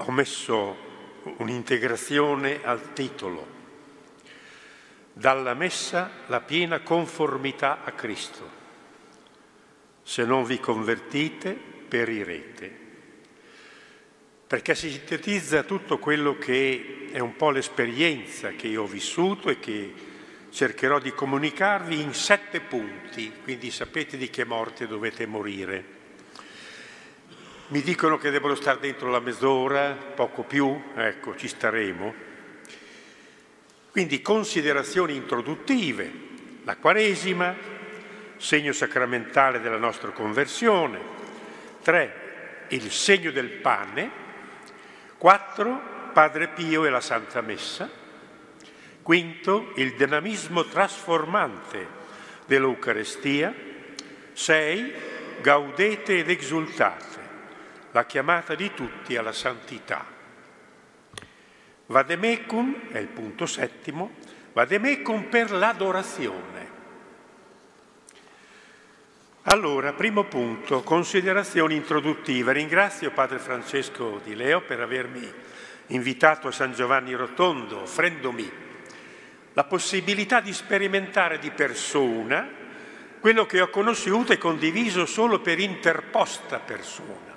ho messo un'integrazione al titolo. Dalla messa la piena conformità a Cristo. Se non vi convertite, perirete. Perché si sintetizza tutto quello che è un po' l'esperienza che io ho vissuto e che cercherò di comunicarvi in sette punti, quindi sapete di che morte dovete morire. Mi dicono che devono stare dentro la mezz'ora, poco più, ecco, ci staremo. Quindi considerazioni introduttive, la Quaresima, segno sacramentale della nostra conversione, tre, il segno del pane, quattro, Padre Pio e la Santa Messa, quinto, il dinamismo trasformante dell'Eucarestia, sei, gaudete ed exultate la chiamata di tutti alla santità. Vademecum, è il punto settimo, vademecum per l'adorazione. Allora, primo punto, considerazioni introduttive. Ringrazio Padre Francesco Di Leo per avermi invitato a San Giovanni Rotondo, offrendomi la possibilità di sperimentare di persona quello che ho conosciuto e condiviso solo per interposta persona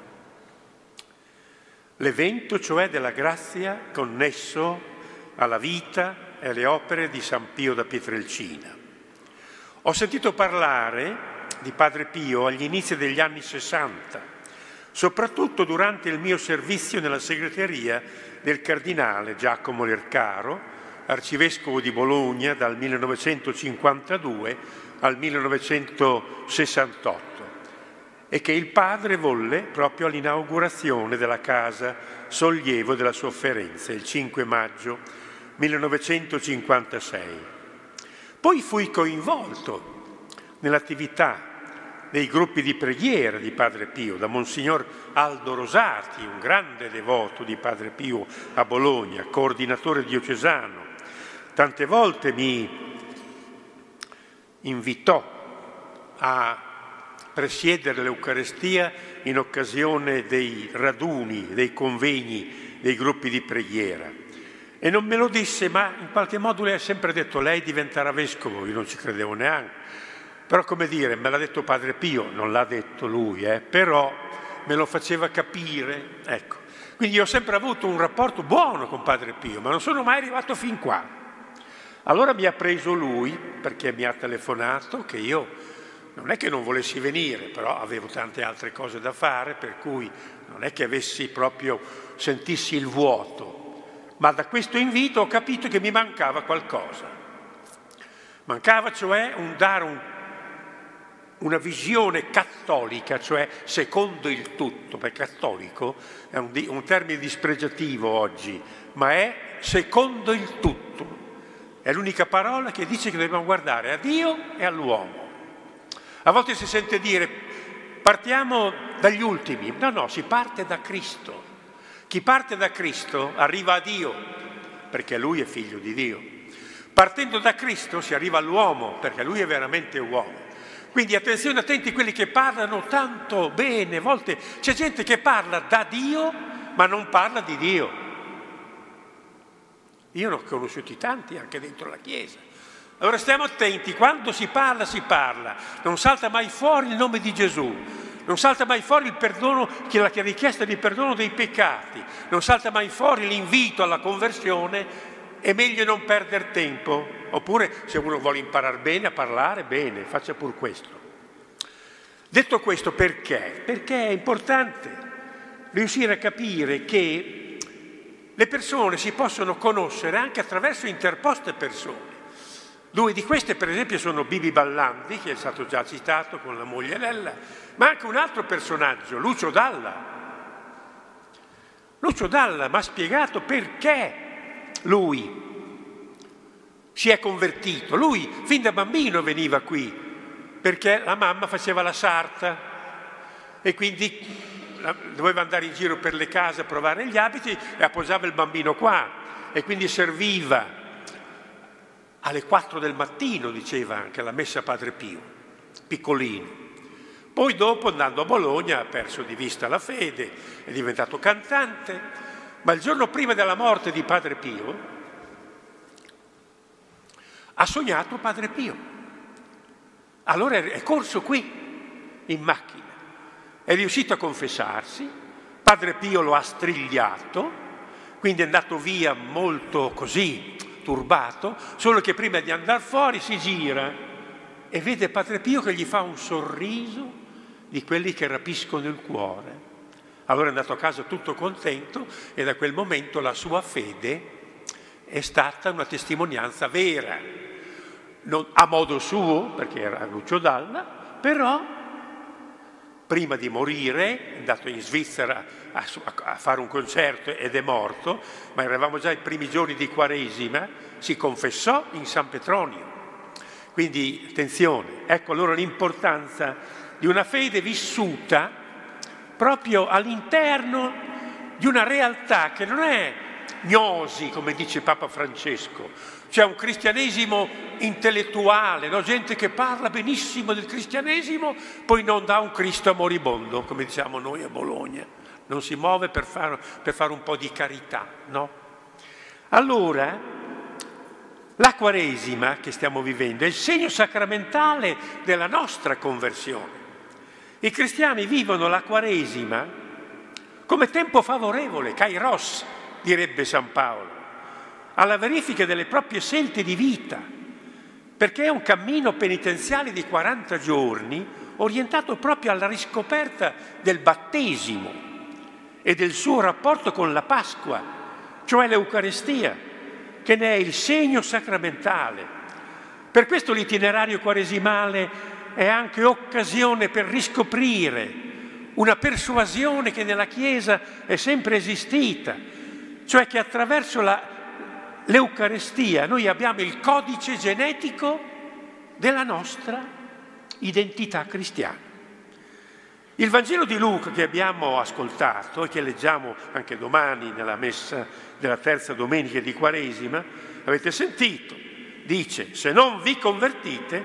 l'evento cioè della grazia connesso alla vita e alle opere di San Pio da Pietrelcina. Ho sentito parlare di Padre Pio agli inizi degli anni 60, soprattutto durante il mio servizio nella segreteria del cardinale Giacomo Lercaro, arcivescovo di Bologna dal 1952 al 1968 e che il padre volle proprio all'inaugurazione della casa Sollievo della Sofferenza, il 5 maggio 1956. Poi fui coinvolto nell'attività dei gruppi di preghiera di Padre Pio, da Monsignor Aldo Rosati, un grande devoto di Padre Pio a Bologna, coordinatore diocesano. Tante volte mi invitò a presiedere l'Eucarestia in occasione dei raduni, dei convegni, dei gruppi di preghiera. E non me lo disse, ma in qualche modo lei ha sempre detto lei diventerà vescovo, io non ci credevo neanche. Però come dire, me l'ha detto Padre Pio, non l'ha detto lui, eh, però me lo faceva capire. Ecco. Quindi ho sempre avuto un rapporto buono con Padre Pio, ma non sono mai arrivato fin qua. Allora mi ha preso lui, perché mi ha telefonato, che io non è che non volessi venire, però avevo tante altre cose da fare, per cui non è che avessi proprio sentissi il vuoto, ma da questo invito ho capito che mi mancava qualcosa. Mancava cioè un dare un, una visione cattolica, cioè secondo il tutto, perché cattolico è un, un termine dispregiativo oggi, ma è secondo il tutto. È l'unica parola che dice che dobbiamo guardare a Dio e all'uomo. A volte si sente dire partiamo dagli ultimi, no, no, si parte da Cristo. Chi parte da Cristo arriva a Dio, perché Lui è figlio di Dio. Partendo da Cristo si arriva all'uomo, perché Lui è veramente uomo. Quindi attenzione, attenti quelli che parlano tanto bene, a volte c'è gente che parla da Dio, ma non parla di Dio. Io ne ho conosciuti tanti anche dentro la Chiesa allora stiamo attenti, quando si parla, si parla, non salta mai fuori il nome di Gesù, non salta mai fuori il perdono, la richiesta di perdono dei peccati, non salta mai fuori l'invito alla conversione, è meglio non perdere tempo, oppure se uno vuole imparare bene a parlare, bene, faccia pur questo. Detto questo, perché? Perché è importante riuscire a capire che le persone si possono conoscere anche attraverso interposte persone. Due di queste, per esempio, sono Bibi Ballandi, che è stato già citato con la moglie Lella, ma anche un altro personaggio, Lucio Dalla. Lucio Dalla mi ha spiegato perché lui si è convertito. Lui fin da bambino veniva qui perché la mamma faceva la sarta e quindi doveva andare in giro per le case a provare gli abiti e appoggiava il bambino qua e quindi serviva alle 4 del mattino, diceva anche la messa Padre Pio, piccolino. Poi dopo, andando a Bologna, ha perso di vista la fede, è diventato cantante Ma il giorno prima della morte di Padre Pio ha sognato Padre Pio. Allora è corso qui, in macchina, è riuscito a confessarsi, Padre Pio lo ha strigliato, quindi è andato via molto così, turbato, solo che prima di andare fuori si gira e vede Padre Pio che gli fa un sorriso di quelli che rapiscono il cuore. Allora è andato a casa tutto contento e da quel momento la sua fede è stata una testimonianza vera, non, a modo suo, perché era Lucio Dalla, però prima di morire è andato in Svizzera a, a, fare un concerto ed è morto, ma eravamo già ai primi giorni di Quaresima, si confessò in San Petronio. Quindi attenzione, ecco allora l'importanza di una fede vissuta proprio all'interno di una realtà che non è gnosi, come dice Papa Francesco, c'è un cristianesimo intellettuale, no? gente che parla benissimo del cristianesimo, poi non dà un Cristo moribondo, come diciamo noi a Bologna, non si muove per fare, per fare un po' di carità. No? Allora, la Quaresima che stiamo vivendo è il segno sacramentale della nostra conversione. I cristiani vivono la Quaresima come tempo favorevole, kairos, direbbe San Paolo, alla verifica delle proprie scelte di vita, perché è un cammino penitenziale di 40 giorni orientato proprio alla riscoperta del battesimo e del suo rapporto con la Pasqua, cioè l'Eucarestia, che ne è il segno sacramentale. Per questo l'itinerario quaresimale è anche occasione per riscoprire una persuasione che nella Chiesa è sempre esistita, cioè che attraverso la, l'Eucarestia noi abbiamo il codice genetico della nostra identità cristiana. Il Vangelo di Luca che abbiamo ascoltato e che leggiamo anche domani nella messa della terza domenica di Quaresima, avete sentito, dice, se non vi convertite,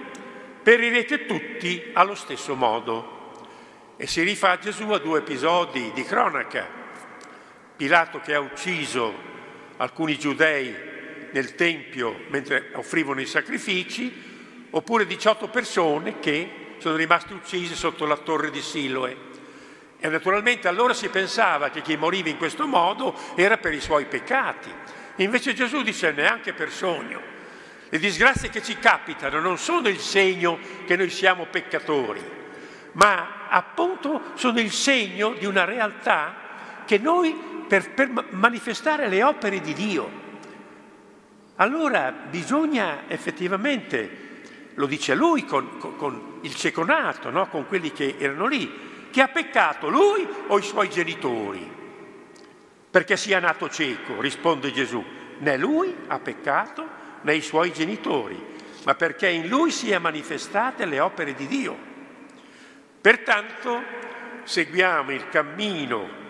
perirete tutti allo stesso modo. E si rifà Gesù a due episodi di cronaca. Pilato che ha ucciso alcuni giudei nel Tempio mentre offrivano i sacrifici, oppure 18 persone che sono rimaste uccise sotto la torre di Siloe. E naturalmente allora si pensava che chi moriva in questo modo era per i suoi peccati. Invece Gesù dice neanche per sogno, le disgrazie che ci capitano non sono il segno che noi siamo peccatori, ma appunto sono il segno di una realtà che noi, per, per manifestare le opere di Dio, allora bisogna effettivamente, lo dice lui con, con, con il ceconato, no? con quelli che erano lì, che ha peccato lui o i suoi genitori? Perché sia nato cieco, risponde Gesù. Né lui ha peccato nei suoi genitori, ma perché in lui siano manifestate le opere di Dio. Pertanto seguiamo il cammino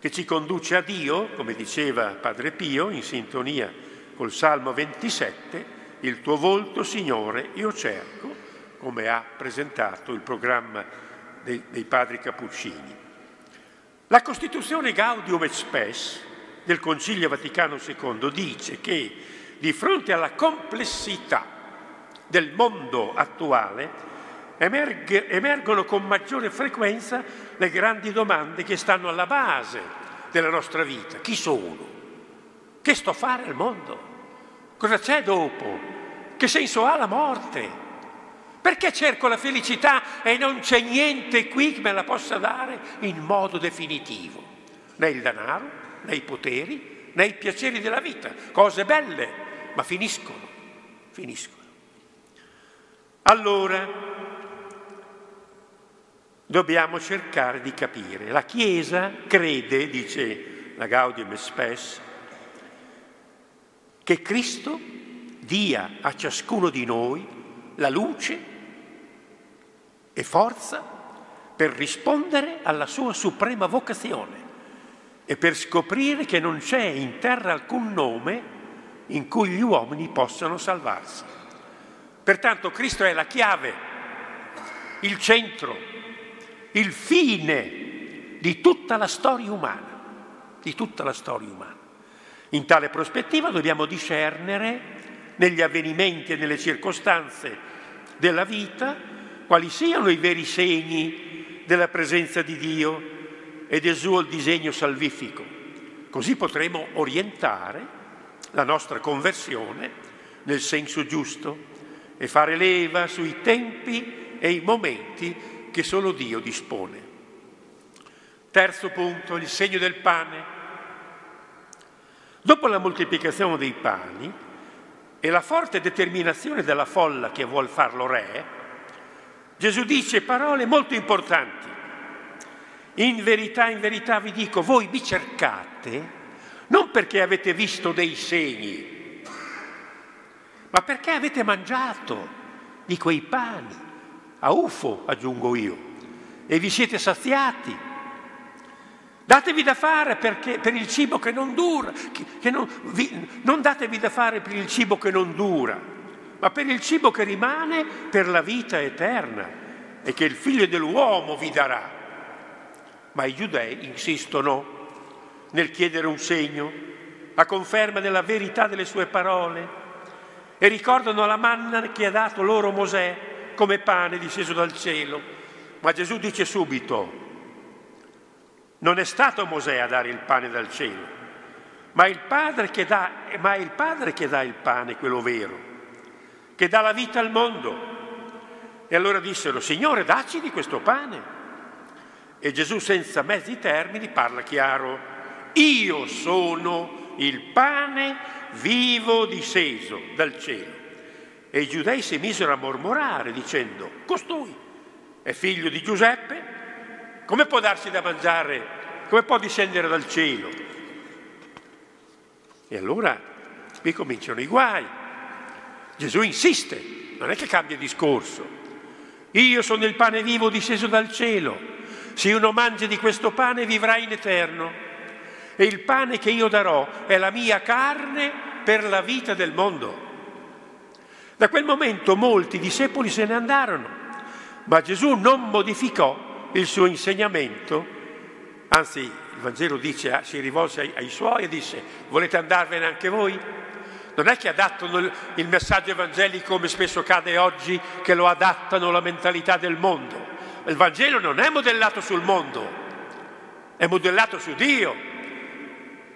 che ci conduce a Dio, come diceva Padre Pio, in sintonia col Salmo 27, il tuo volto, Signore, io cerco, come ha presentato il programma dei, dei padri Cappuccini. La Costituzione Gaudium et Spes del Concilio Vaticano II dice che di fronte alla complessità del mondo attuale, emerge, emergono con maggiore frequenza le grandi domande che stanno alla base della nostra vita. Chi sono? Che sto a fare al mondo? Cosa c'è dopo? Che senso ha la morte? Perché cerco la felicità e non c'è niente qui che me la possa dare in modo definitivo? Né il denaro, né i poteri, né i piaceri della vita, cose belle, ma finiscono, finiscono. Allora dobbiamo cercare di capire. La Chiesa crede, dice la Gaudium Spes, che Cristo dia a ciascuno di noi la luce e forza per rispondere alla sua suprema vocazione e per scoprire che non c'è in terra alcun nome in cui gli uomini possano salvarsi. Pertanto Cristo è la chiave, il centro, il fine di tutta la storia umana. di tutta la storia umana. In tale prospettiva dobbiamo discernere negli avvenimenti e nelle circostanze della vita quali siano i veri segni della presenza di Dio e del suo disegno salvifico. Così potremo orientare la nostra conversione nel senso giusto e fare leva sui tempi e i momenti che solo Dio dispone. Terzo punto, il segno del pane. Dopo la moltiplicazione dei pani e la forte determinazione della folla che vuol farlo re, Gesù dice parole molto importanti. In verità, in verità vi dico, voi mi cercate non perché avete visto dei segni, ma perché avete mangiato di quei pani, a ufo aggiungo io, e vi siete saziati. Datevi da fare perché, per il cibo che non dura, che, che non, vi, non datevi da fare per il cibo che non dura, ma per il cibo che rimane per la vita eterna e che il figlio dell'uomo vi darà. Ma i giudei insistono nel chiedere un segno, a conferma della verità delle sue parole, e ricordano la manna che ha dato loro Mosè come pane disceso dal cielo. Ma Gesù dice subito, non è stato Mosè a dare il pane dal cielo, ma il Padre che dà, il, padre che dà il pane, quello vero, che dà la vita al mondo. E allora dissero, Signore, dacci di questo pane. E Gesù senza mezzi termini parla chiaro, io sono il pane vivo diseso dal cielo. E i giudei si misero a mormorare dicendo, costui è figlio di Giuseppe? Come può darsi da mangiare? Come può discendere dal cielo? E allora qui cominciano i guai. Gesù insiste, non è che cambia discorso. Io sono il pane vivo disceso dal cielo. Se uno mangia di questo pane vivrà in eterno. E il pane che io darò è la mia carne per la vita del mondo. Da quel momento molti discepoli se ne andarono, ma Gesù non modificò il suo insegnamento, anzi il Vangelo dice, ah, si rivolse ai, ai suoi e disse, volete andarvene anche voi? Non è che adattano il messaggio evangelico come spesso cade oggi, che lo adattano alla mentalità del mondo il Vangelo non è modellato sul mondo, è modellato su Dio.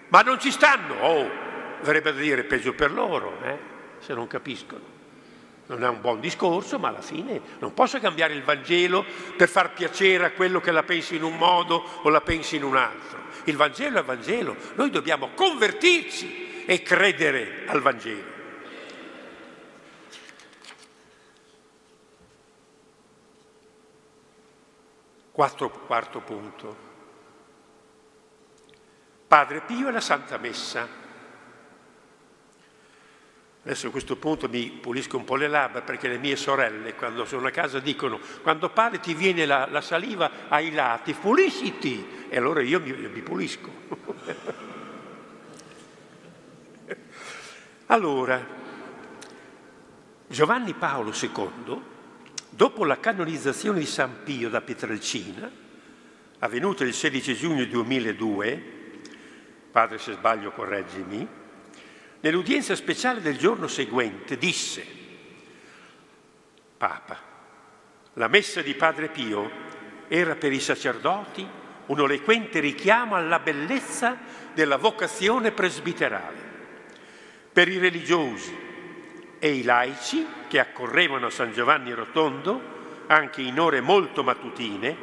Ma non ci stanno, oh, verrebbe da dire peggio per loro, eh, se non capiscono. Non è un buon discorso, ma alla fine non posso cambiare il Vangelo per far piacere a quello che la pensi in un modo o la pensi in un altro. Il Vangelo è il Vangelo, noi dobbiamo convertirci e credere al Vangelo. Quattro, quarto punto. Padre Pio e la Santa Messa. Adesso a questo punto mi pulisco un po' le labbra perché le mie sorelle quando sono a casa dicono quando padre ti viene la, la saliva ai lati, pulisciti! E allora io mi, mi pulisco. allora, Giovanni Paolo II Dopo la canonizzazione di San Pio da Pietrelcina, avvenuta il 16 giugno 2002, padre se sbaglio correggimi, nell'udienza speciale del giorno seguente disse, Papa, la messa di Padre Pio era per i sacerdoti un eloquente richiamo alla bellezza della vocazione presbiterale. Per i religiosi e i laici che accorrevano a San Giovanni Rotondo, anche in ore molto mattutine,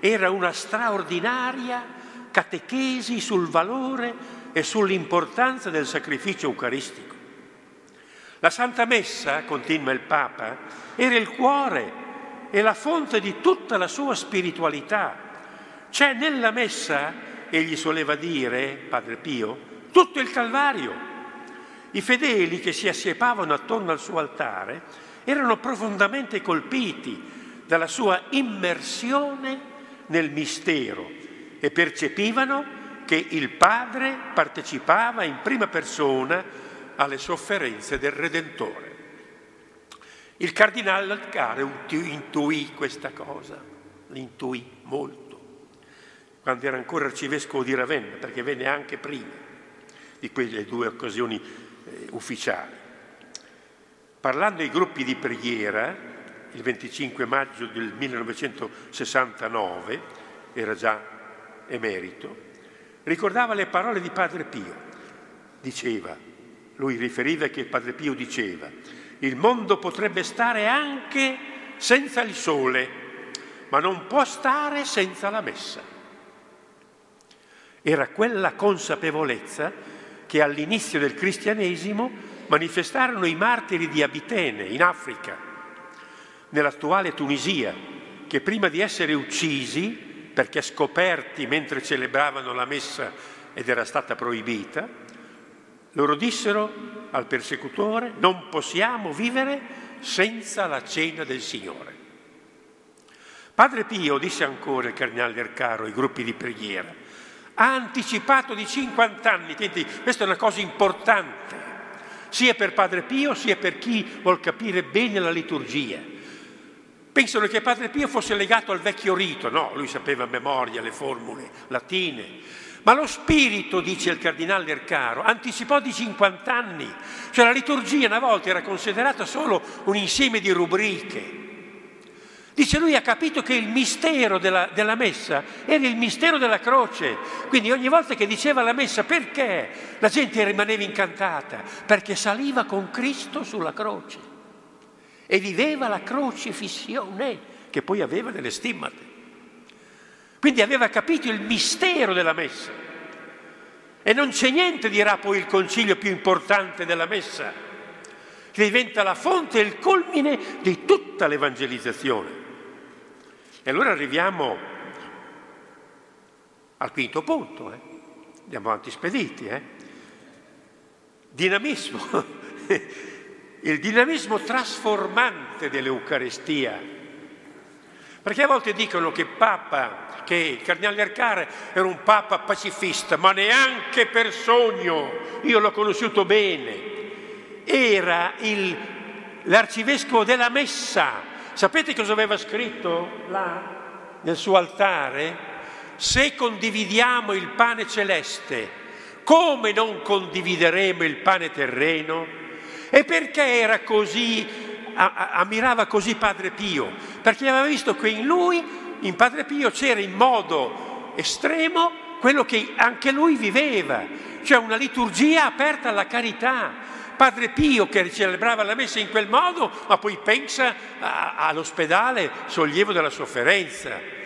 era una straordinaria catechesi sul valore e sull'importanza del sacrificio eucaristico. La Santa Messa, continua il Papa, era il cuore e la fonte di tutta la sua spiritualità. C'è nella Messa, egli soleva dire, Padre Pio, tutto il Calvario i fedeli che si assiepavano attorno al suo altare erano profondamente colpiti dalla sua immersione nel mistero e percepivano che il Padre partecipava in prima persona alle sofferenze del Redentore. Il cardinale Alcare intuì questa cosa, l'intuì molto. quando era ancora arcivescovo di Ravenna, perché venne anche prima di quelle due occasioni eh, ufficiali. Parlando ai gruppi di preghiera, il 25 maggio del 1969, era già emerito, ricordava le parole di Padre Pio. Diceva, lui riferiva che Padre Pio diceva, il mondo potrebbe stare anche senza il sole, ma non può stare senza la messa. Era quella consapevolezza che all'inizio del cristianesimo manifestarono i martiri di Abitene, in Africa, nell'attuale Tunisia, che prima di essere uccisi, perché scoperti mentre celebravano la messa ed era stata proibita, loro dissero al persecutore non possiamo vivere senza la cena del Signore. Padre Pio disse ancora il cardinale Ercaro ai gruppi di preghiera, ha anticipato di 50 anni. Senti, questa è una cosa importante, sia per Padre Pio sia per chi vuol capire bene la liturgia. Pensano che Padre Pio fosse legato al vecchio rito, no, lui sapeva a memoria le formule latine, ma lo spirito, dice il cardinale Ercaro, anticipò di 50 anni, cioè la liturgia una volta era considerata solo un insieme di rubriche, Dice lui ha capito che il mistero della, della, messa era il mistero della croce. Quindi ogni volta che diceva la messa perché? La gente rimaneva incantata? Perché saliva con Cristo sulla croce e viveva la crocifissione che poi aveva nelle stimmate. Quindi aveva capito il mistero della messa. E non c'è niente, dirà poi il concilio più importante della messa, che diventa la fonte e il culmine di tutta l'evangelizzazione. E allora arriviamo al quinto punto, eh? andiamo avanti spediti. Eh? Dinamismo, il dinamismo trasformante dell'Eucarestia. Perché a volte dicono che Papa, che il Cardinale Arcare era un Papa pacifista, ma neanche per sogno, io l'ho conosciuto bene, era il, l'arcivescovo della Messa, Sapete cosa aveva scritto là nel suo altare? Se condividiamo il pane celeste, come non condivideremo il pane terreno? E perché era così, ammirava così Padre Pio? Perché aveva visto che in lui, in Padre Pio, c'era in modo estremo quello che anche lui viveva, cioè una liturgia aperta alla carità, Padre Pio che celebrava la messa in quel modo, ma poi pensa a, all'ospedale, sollievo della sofferenza.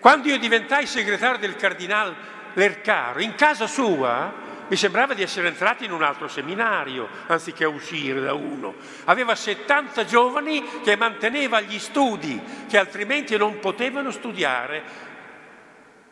Quando io diventai segretario del cardinale Lercaro, in casa sua mi sembrava di essere entrati in un altro seminario, anziché uscire da uno. Aveva 70 giovani che manteneva gli studi, che altrimenti non potevano studiare.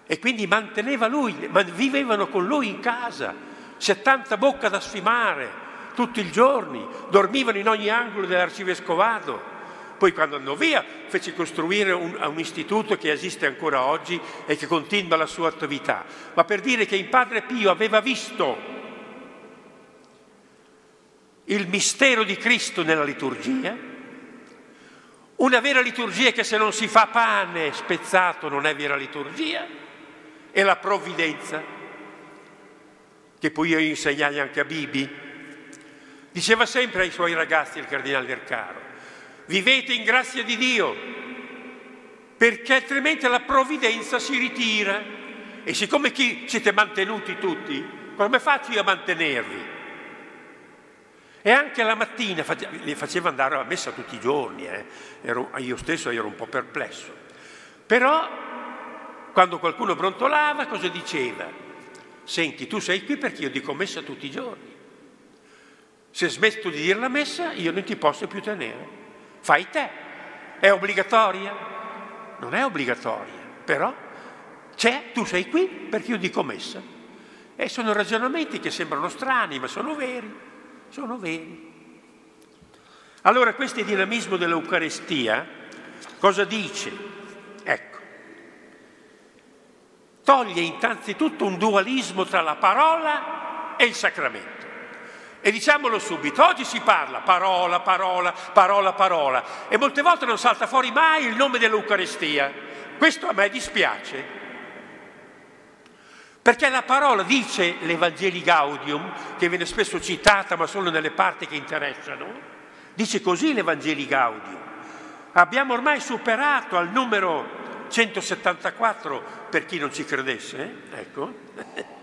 E quindi manteneva lui, ma vivevano con lui in casa, 70 bocca da sfimare, tutti i giorni, dormivano in ogni angolo dell'arcivescovado. Poi quando andò via fece costruire un, un, istituto che esiste ancora oggi e che continua la sua attività. Ma per dire che il Padre Pio aveva visto il mistero di Cristo nella liturgia, una vera liturgia che se non si fa pane spezzato non è vera liturgia, e la provvidenza, che poi io insegnai anche a Bibi, Diceva sempre ai suoi ragazzi il cardinale Del vivete in grazia di Dio, perché altrimenti la provvidenza si ritira. E siccome siete mantenuti tutti, come faccio io a mantenervi? E anche la mattina li faceva andare a messa tutti i giorni, eh. ero, io stesso ero un po' perplesso. Però quando qualcuno brontolava cosa diceva? Senti, tu sei qui perché io dico messa tutti i giorni. Se smetto di dire la messa, io non ti posso più tenere. Fai te. È obbligatoria? Non è obbligatoria, però c'è, tu sei qui perché io dico messa. E sono ragionamenti che sembrano strani, ma sono veri, sono veri. Allora questo dinamismo dell'Eucarestia cosa dice? Ecco, toglie innanzitutto un dualismo tra la parola e il sacramento. E diciamolo subito, oggi si parla parola, parola, parola, parola e molte volte non salta fuori mai il nome dell'Eucarestia. Questo a me dispiace. Perché la parola dice l'Evangeli Gaudium, che viene spesso citata ma solo nelle parti che interessano, dice così l'Evangeli Gaudium. Abbiamo ormai superato al numero 174 per chi non ci credesse, eh? ecco.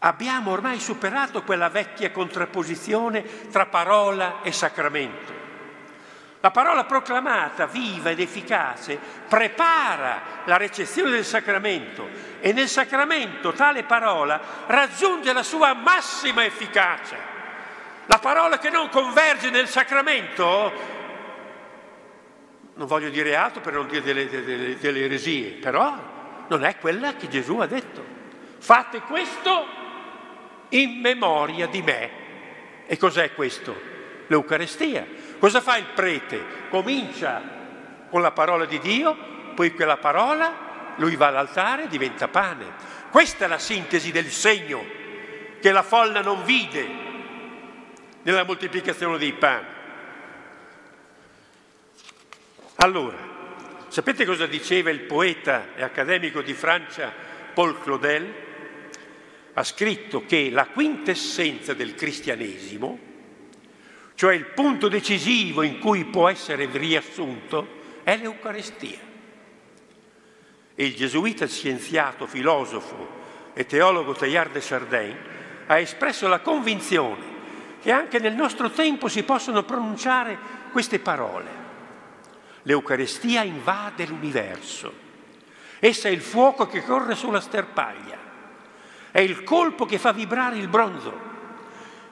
Abbiamo ormai superato quella vecchia contrapposizione tra parola e sacramento. La parola proclamata, viva ed efficace, prepara la recezione del sacramento e nel sacramento tale parola raggiunge la sua massima efficacia. La parola che non converge nel sacramento, non voglio dire altro per non dire delle, delle, delle eresie, però non è quella che Gesù ha detto. Fate questo in memoria di me. E cos'è questo? L'Eucarestia Cosa fa il prete? Comincia con la parola di Dio, poi quella parola, lui va all'altare e diventa pane. Questa è la sintesi del segno che la folla non vide nella moltiplicazione dei pani. Allora, sapete cosa diceva il poeta e accademico di Francia Paul Claudel? Ha scritto che la quintessenza del cristianesimo cioè il punto decisivo in cui può essere riassunto, è l'Eucarestia. E il gesuita scienziato, filosofo e teologo Teilhard de Chardin ha espresso la convinzione che anche nel nostro tempo si possono pronunciare queste parole. L'Eucarestia invade l'universo. Essa è il fuoco che corre sulla sterpaglia. È il colpo che fa vibrare il bronzo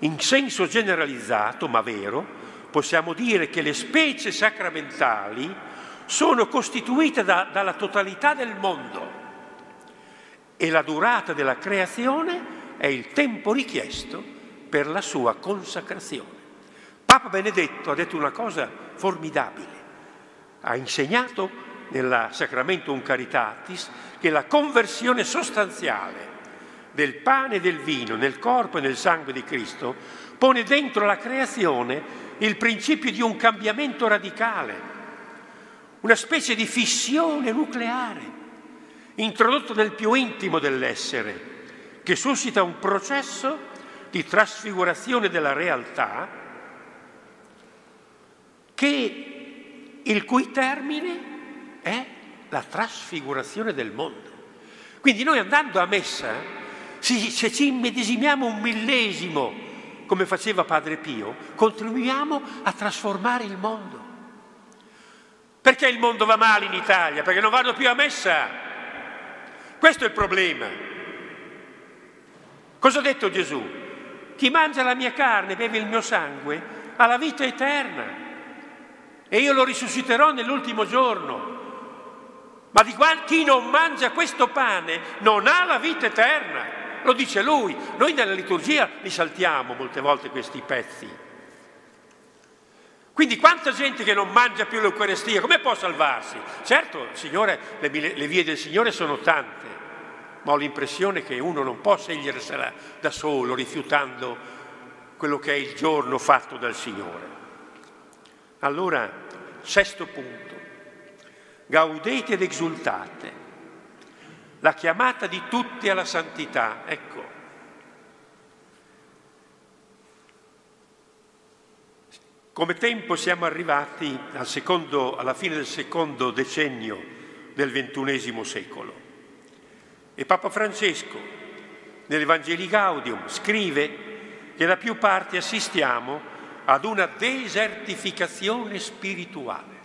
in senso generalizzato, ma vero, possiamo dire che le specie sacramentali sono costituite da, dalla totalità del mondo e la durata della creazione è il tempo richiesto per la sua consacrazione. Papa Benedetto ha detto una cosa formidabile, ha insegnato nel Sacramento Un Caritatis che la conversione sostanziale del pane e del vino nel corpo e nel sangue di Cristo pone dentro la creazione il principio di un cambiamento radicale, una specie di fissione nucleare introdotto nel più intimo dell'essere, che suscita un processo di trasfigurazione della realtà che, il cui termine è la trasfigurazione del mondo. Quindi noi andando a messa se ci immedesimiamo un millesimo, come faceva Padre Pio, contribuiamo a trasformare il mondo. Perché il mondo va male in Italia? Perché non vanno più a messa. Questo è il problema. Cosa ha detto Gesù? Chi mangia la mia carne e beve il mio sangue ha la vita eterna e io lo risusciterò nell'ultimo giorno. Ma di chi non mangia questo pane non ha la vita eterna. Lo dice lui. Noi nella liturgia li saltiamo molte volte questi pezzi. Quindi quanta gente che non mangia più l'Eucarestia, come può salvarsi? Certo, Signore, le, le, vie del Signore sono tante, ma ho l'impressione che uno non può scegliersela da solo, rifiutando quello che è il giorno fatto dal Signore. Allora, sesto punto, gaudete ed exultate la chiamata di tutti alla santità. Ecco. Come tempo siamo arrivati al secondo, alla fine del secondo decennio del ventunesimo secolo e Papa Francesco nell'Evangeli Gaudium scrive che da più parti assistiamo ad una desertificazione spirituale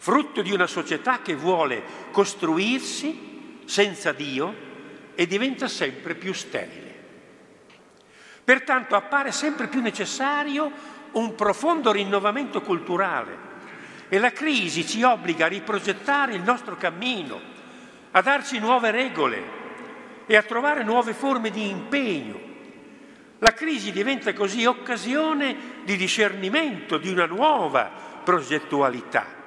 frutto di una società che vuole costruirsi senza Dio e diventa sempre più sterile. Pertanto appare sempre più necessario un profondo rinnovamento culturale e la crisi ci obbliga a riprogettare il nostro cammino, a darci nuove regole e a trovare nuove forme di impegno. La crisi diventa così occasione di discernimento di una nuova progettualità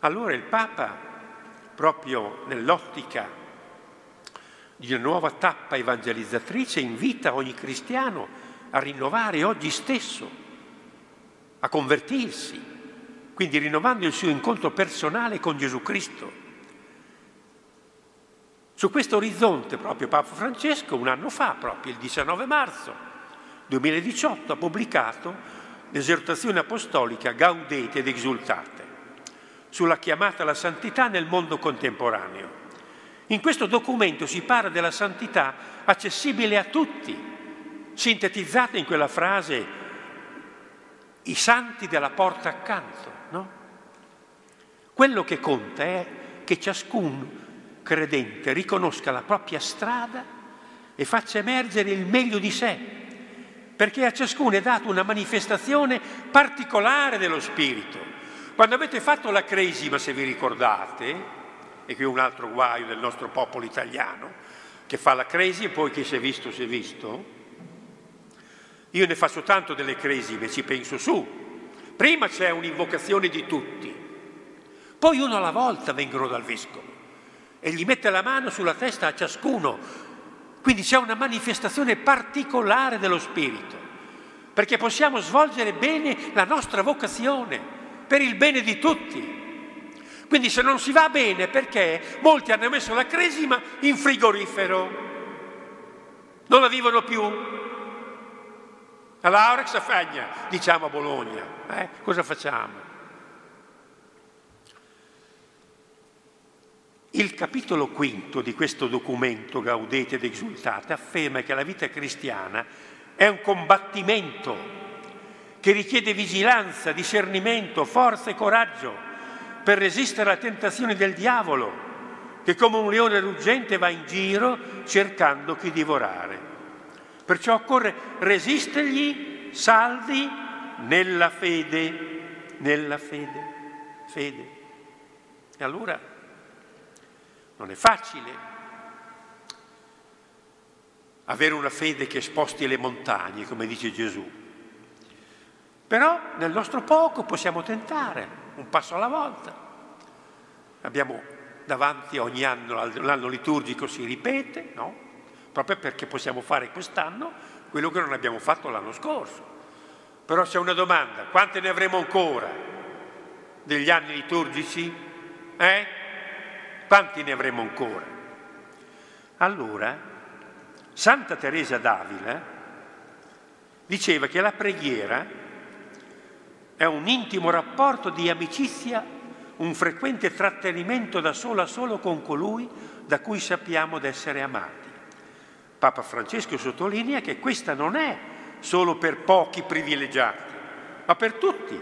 allora il Papa, proprio nell'ottica di una nuova tappa evangelizzatrice, invita ogni cristiano a rinnovare oggi stesso, a convertirsi, quindi rinnovando il suo incontro personale con Gesù Cristo, Su questo orizzonte proprio Papa Francesco un anno fa, proprio il 19 marzo 2018, ha pubblicato l'esortazione apostolica Gaudete ed Exultate sulla chiamata alla santità nel mondo contemporaneo. In questo documento si parla della santità accessibile a tutti, sintetizzata in quella frase i santi della porta accanto, no? Quello che conta è che ciascun credente riconosca la propria strada e faccia emergere il meglio di sé, perché a ciascuno è data una manifestazione particolare dello Spirito. Quando avete fatto la cresima, se vi ricordate, e qui un altro guaio del nostro popolo italiano, che fa la cresi e poi chi si è visto si è visto, io ne faccio tanto delle cresime, ci penso su. Prima c'è un'invocazione di tutti, poi uno alla volta vengono dal vescovo e gli mette la mano sulla testa a ciascuno. Quindi c'è una manifestazione particolare dello Spirito, perché possiamo svolgere bene la nostra vocazione per il bene di tutti. Quindi se non si va bene perché molti hanno messo la cresima in frigorifero, non la vivono più. Alla Aurex Fagna, diciamo a Bologna. Eh? Cosa facciamo? Il capitolo quinto di questo documento Gaudete ed Exultate afferma che la vita cristiana è un combattimento che richiede vigilanza, discernimento, forza e coraggio per resistere alle tentazioni del diavolo, che come un leone ruggente va in giro cercando chi divorare. Perciò occorre resistergli saldi nella fede, nella fede, fede. E allora non è facile avere una fede che sposti le montagne, come dice Gesù. Però nel nostro poco possiamo tentare, un passo alla volta. Abbiamo davanti ogni anno, l'anno liturgico si ripete, no? Proprio perché possiamo fare quest'anno quello che non abbiamo fatto l'anno scorso. Però c'è una domanda, quante ne avremo ancora degli anni liturgici? Eh? Quanti ne avremo ancora? Allora, Santa Teresa d'Avila diceva che la preghiera è un intimo rapporto di amicizia, un frequente trattenimento da solo a solo con colui da cui sappiamo d'essere amati. Papa Francesco sottolinea che questa non è solo per pochi privilegiati, ma per tutti,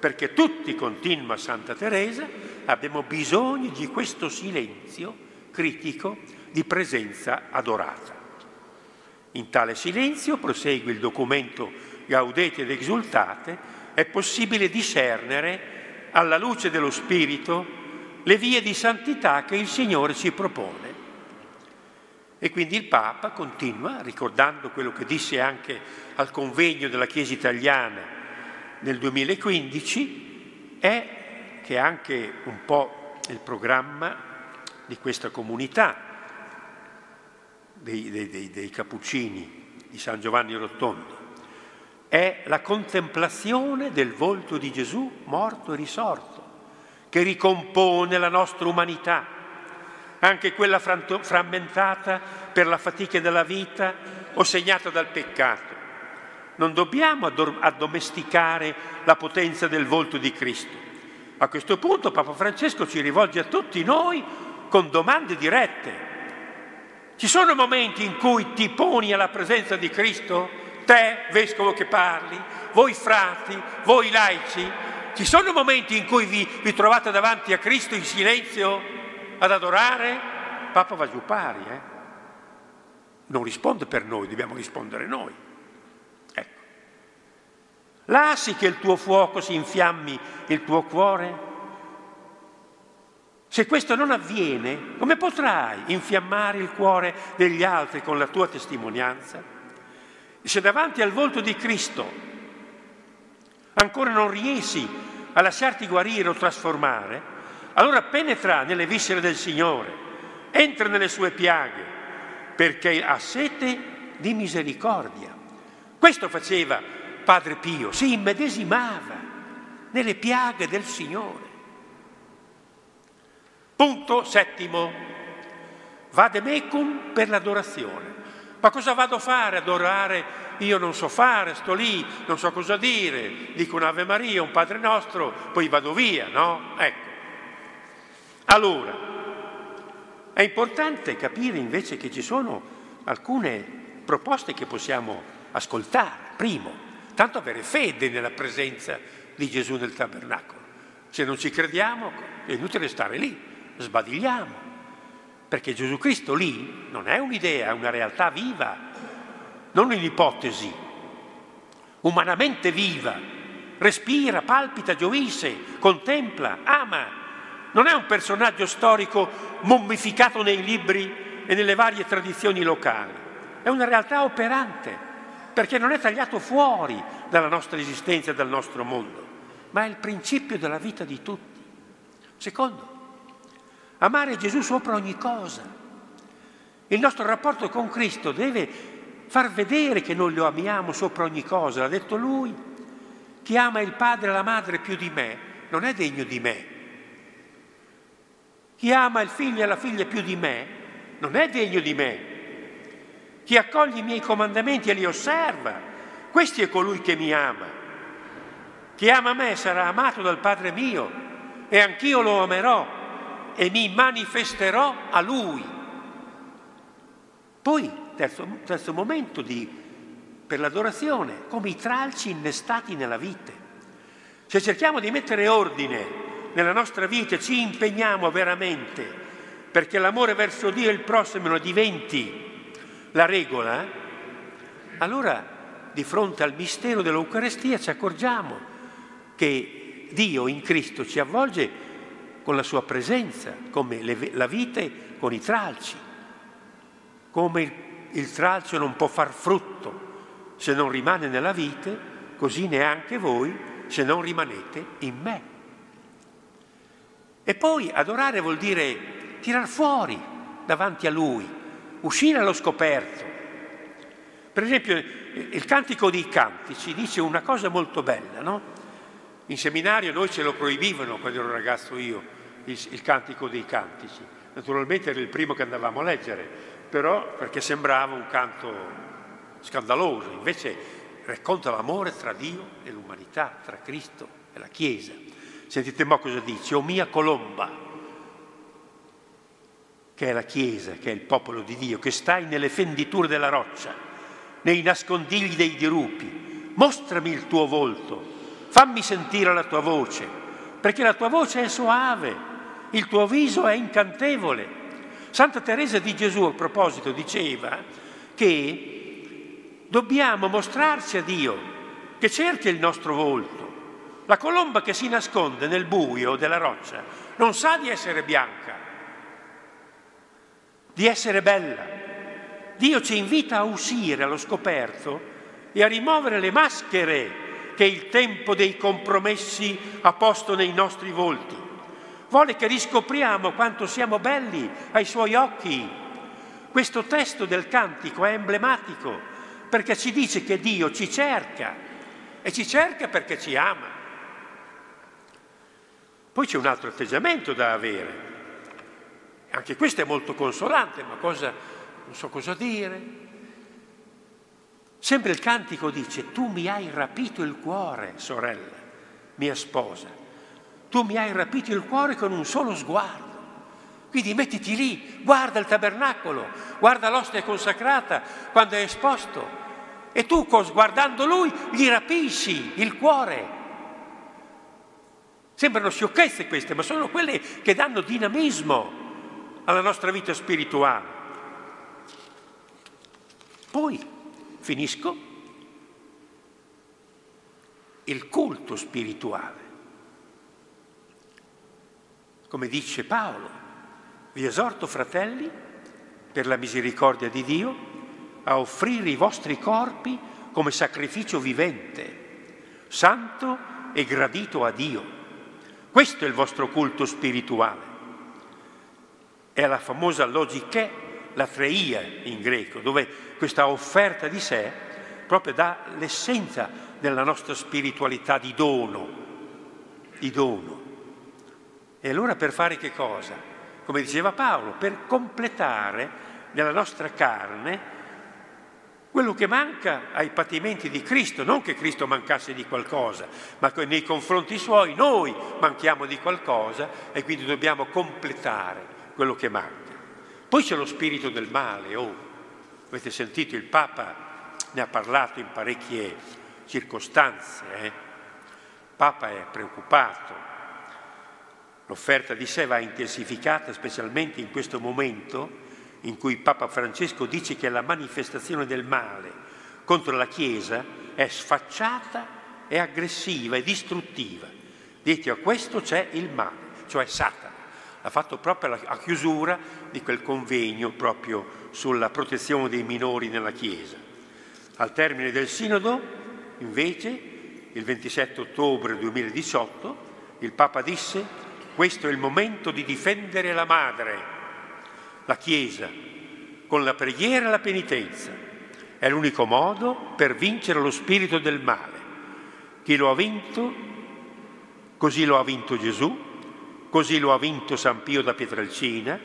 perché tutti, continua Santa Teresa, abbiamo bisogno di questo silenzio critico di presenza adorata. In tale silenzio, prosegue il documento Gaudete ed Exultate, è possibile discernere alla luce dello Spirito le vie di santità che il Signore ci propone. E quindi il Papa continua, ricordando quello che disse anche al convegno della Chiesa italiana nel 2015 è che anche un po' il programma di questa comunità dei, dei, dei, dei Cappuccini di San Giovanni Rotondo è la contemplazione del volto di Gesù morto e risorto, che ricompone la nostra umanità, anche quella frammentata per la fatica della vita o segnata dal peccato. Non dobbiamo addomesticare la potenza del volto di Cristo. A questo punto Papa Francesco ci rivolge a tutti noi con domande dirette. Ci sono momenti in cui ti poni alla presenza di Cristo? Te, vescovo che parli, voi frati, voi laici? Ci sono momenti in cui vi, vi trovate davanti a Cristo in silenzio ad adorare? Papa va giù pari, eh? Non risponde per noi, dobbiamo rispondere noi. Lasci che il tuo fuoco si infiammi il tuo cuore? Se questo non avviene, come potrai infiammare il cuore degli altri con la tua testimonianza? Se davanti al volto di Cristo ancora non riesci a lasciarti guarire o trasformare, allora penetra nelle viscere del Signore, entra nelle sue piaghe, perché ha sete di misericordia. Questo faceva Padre Pio, si immedesimava nelle piaghe del Signore. Punto settimo. vademecum per l'adorazione. Ma cosa vado a fare? Adorare? Io non so fare, sto lì, non so cosa dire, dico un'Ave Maria, un Padre nostro, poi vado via, no? Ecco. Allora, è importante capire invece che ci sono alcune proposte che possiamo ascoltare. Primo, tanto avere fede nella presenza di Gesù nel tabernacolo. Se non ci crediamo è inutile stare lì, sbadigliamo. Perché Gesù Cristo lì non è un'idea, è una realtà viva, non un'ipotesi, umanamente viva. Respira, palpita, gioisce, contempla, ama. Non è un personaggio storico mummificato nei libri e nelle varie tradizioni locali. È una realtà operante, perché non è tagliato fuori dalla nostra esistenza e dal nostro mondo, ma è il principio della vita di tutti. Secondo, amare Gesù sopra ogni cosa. Il nostro rapporto con Cristo deve far vedere che noi lo amiamo sopra ogni cosa. L'ha detto lui, chi ama il padre e la madre più di me non è degno di me. Chi ama il figlio e la figlia più di me non è degno di me. Chi accoglie i miei comandamenti e li osserva, questo è colui che mi ama. Chi ama me sarà amato dal Padre mio e anch'io lo amerò e mi manifesterò a Lui. Poi, terzo, terzo momento di, per l'adorazione, come i tralci innestati nella vite. Se cerchiamo di mettere ordine nella nostra vita, ci impegniamo veramente perché l'amore verso Dio e il prossimo diventi la regola, allora di fronte al mistero dell'Eucarestia ci accorgiamo che Dio in Cristo ci avvolge con la sua presenza, come le, la vite con i tralci, come il, il tralcio non può far frutto se non rimane nella vite, così neanche voi se non rimanete in me. E poi adorare vuol dire tirar fuori davanti a Lui, uscire allo scoperto. Per esempio, il cantico dei cantici dice una cosa molto bella, no? In seminario noi ce lo proibivano quando ero ragazzo io, il, il cantico dei cantici. Naturalmente era il primo che andavamo a leggere, però perché sembrava un canto scandaloso, invece racconta l'amore tra Dio e l'umanità, tra Cristo e la Chiesa. Sentite mo cosa dice, o mia colomba, che è la Chiesa, che è il popolo di Dio, che stai nelle fenditure della roccia, nei nascondigli dei dirupi, mostrami il tuo volto, fammi sentire la tua voce, perché la tua voce è soave, il tuo viso è incantevole. Santa Teresa di Gesù a proposito diceva che dobbiamo mostrarci a Dio, che cerca il nostro volto. La colomba che si nasconde nel buio della roccia non sa di essere bianca, di essere bella. Dio ci invita a uscire allo scoperto e a rimuovere le maschere che il tempo dei compromessi ha posto nei nostri volti. Vuole che riscopriamo quanto siamo belli ai suoi occhi. Questo testo del cantico è emblematico perché ci dice che Dio ci cerca e ci cerca perché ci ama. Poi c'è un altro atteggiamento da avere. Anche questo è molto consolante, ma cosa, non so cosa dire. Sempre il cantico dice, tu mi hai rapito il cuore, sorella, mia sposa. Tu mi hai rapito il cuore con un solo sguardo. Quindi mettiti lì, guarda il tabernacolo, guarda l'ostia consacrata quando è esposto. E tu, guardando lui, gli rapisci il cuore. Sembrano sciocchezze queste, ma sono quelle che danno dinamismo alla nostra vita spirituale. Poi Finisco? Il culto spirituale. Come dice Paolo, vi esorto fratelli, per la misericordia di Dio, a offrire i vostri corpi come sacrificio vivente, santo e gradito a Dio. Questo è il vostro culto spirituale. È la famosa logiche la treia in greco, dove questa offerta di sé proprio dà l'essenza della nostra spiritualità di dono, di dono. E allora per fare che cosa? come diceva Paolo, per completare nella nostra carne quello che manca ai patimenti di Cristo, non che Cristo mancasse di qualcosa, ma che nei confronti suoi noi manchiamo di qualcosa e quindi dobbiamo completare quello che manca. Poi c'è lo spirito del male, oh, avete sentito il Papa ne ha parlato in parecchie circostanze, eh? il Papa è preoccupato, l'offerta di sé va intensificata specialmente in questo momento in cui Papa Francesco dice che la manifestazione del male contro la Chiesa è sfacciata, è aggressiva, è distruttiva. Dietro a questo c'è il male, cioè Satana. Ha fatto proprio a chiusura di quel convegno proprio sulla protezione dei minori nella Chiesa. Al termine del sinodo, invece, il 27 ottobre 2018, il Papa disse questo è il momento di difendere la madre la Chiesa, con la preghiera e la penitenza. È l'unico modo per vincere lo spirito del male. Chi lo ha vinto, così lo ha vinto Gesù, così lo ha vinto San Pio da Pietrelcina,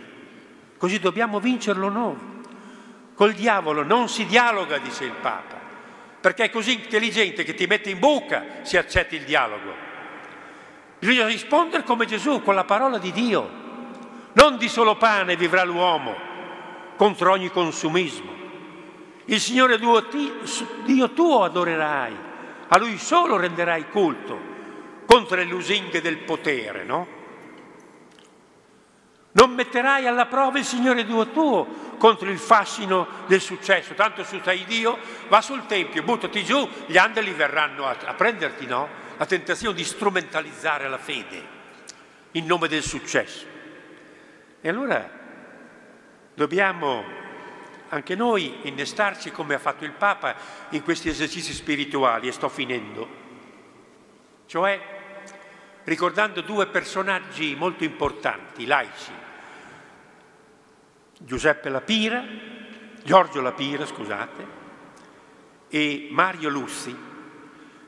così dobbiamo vincerlo noi. Col diavolo non si dialoga, dice il Papa, perché è così intelligente che ti mette in bocca se accetti il dialogo. Bisogna rispondere come Gesù, con la parola di Dio. Non di solo pane vivrà l'uomo contro ogni consumismo. Il Signore Dio tuo adorerai, a Lui solo renderai culto contro le lusinghe del potere, no? Non metterai alla prova il Signore Dio tuo contro il fascino del successo. Tanto su sai Dio, va sul Tempio, buttati giù, gli angeli verranno a, a prenderti, no? La tentazione di strumentalizzare la fede in nome del successo. E allora dobbiamo anche noi innestarci, come ha fatto il Papa, in questi esercizi spirituali, e sto finendo, cioè ricordando due personaggi molto importanti, laici, Giuseppe Lapira, Giorgio Lapira, scusate, e Mario Lussi,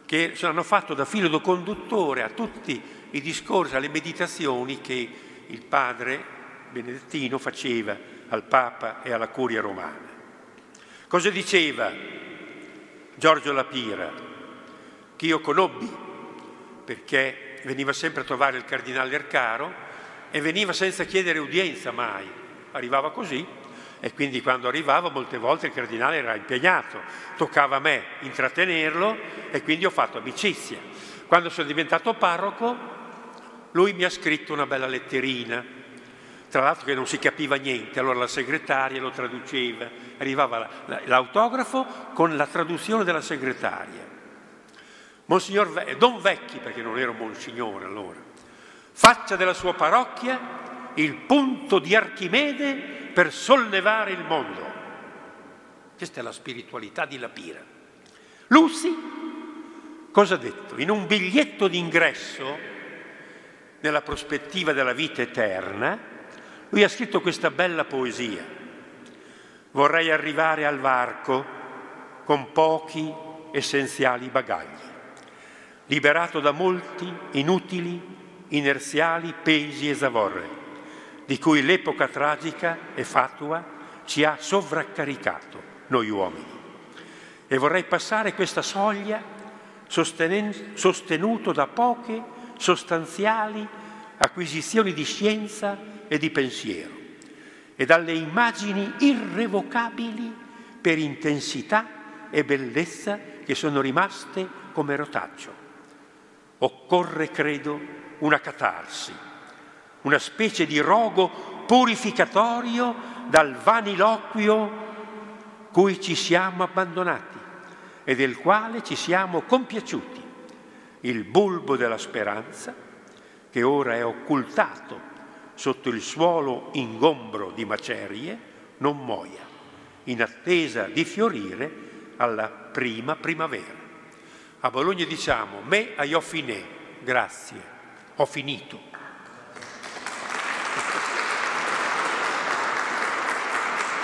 che hanno fatto da filo conduttore a tutti i discorsi, alle meditazioni che il padre Benedettino faceva al Papa e alla Curia romana. Cosa diceva Giorgio Lapira, che io conobbi perché veniva sempre a trovare il cardinale Ercaro e veniva senza chiedere udienza mai, arrivava così e quindi quando arrivava molte volte il cardinale era impegnato, toccava a me intrattenerlo e quindi ho fatto amicizia. Quando sono diventato parroco lui mi ha scritto una bella letterina tra l'altro che non si capiva niente, allora la segretaria lo traduceva, arrivava l'autografo con la traduzione della segretaria. Monsignor Don Vecchi, perché non ero Monsignore allora, faccia della sua parrocchia il punto di Archimede per sollevare il mondo. Questa è la spiritualità di Lapira. Lucy, cosa ha detto? In un biglietto d'ingresso nella prospettiva della vita eterna, lui ha scritto questa bella poesia. Vorrei arrivare al varco con pochi essenziali bagagli, liberato da molti inutili, inerziali pesi e zavorre, di cui l'epoca tragica e fatua ci ha sovraccaricato, noi uomini. E vorrei passare questa soglia sostenuto da poche sostanziali acquisizioni di scienza e di pensiero e dalle immagini irrevocabili per intensità e bellezza che sono rimaste come rotaggio. Occorre, credo, una catarsi, una specie di rogo purificatorio dal vaniloquio cui ci siamo abbandonati e del quale ci siamo compiaciuti, il bulbo della speranza che ora è occultato sotto il suolo ingombro di macerie, non muoia, in attesa di fiorire alla prima primavera. A Bologna diciamo me a io finè, grazie, ho finito.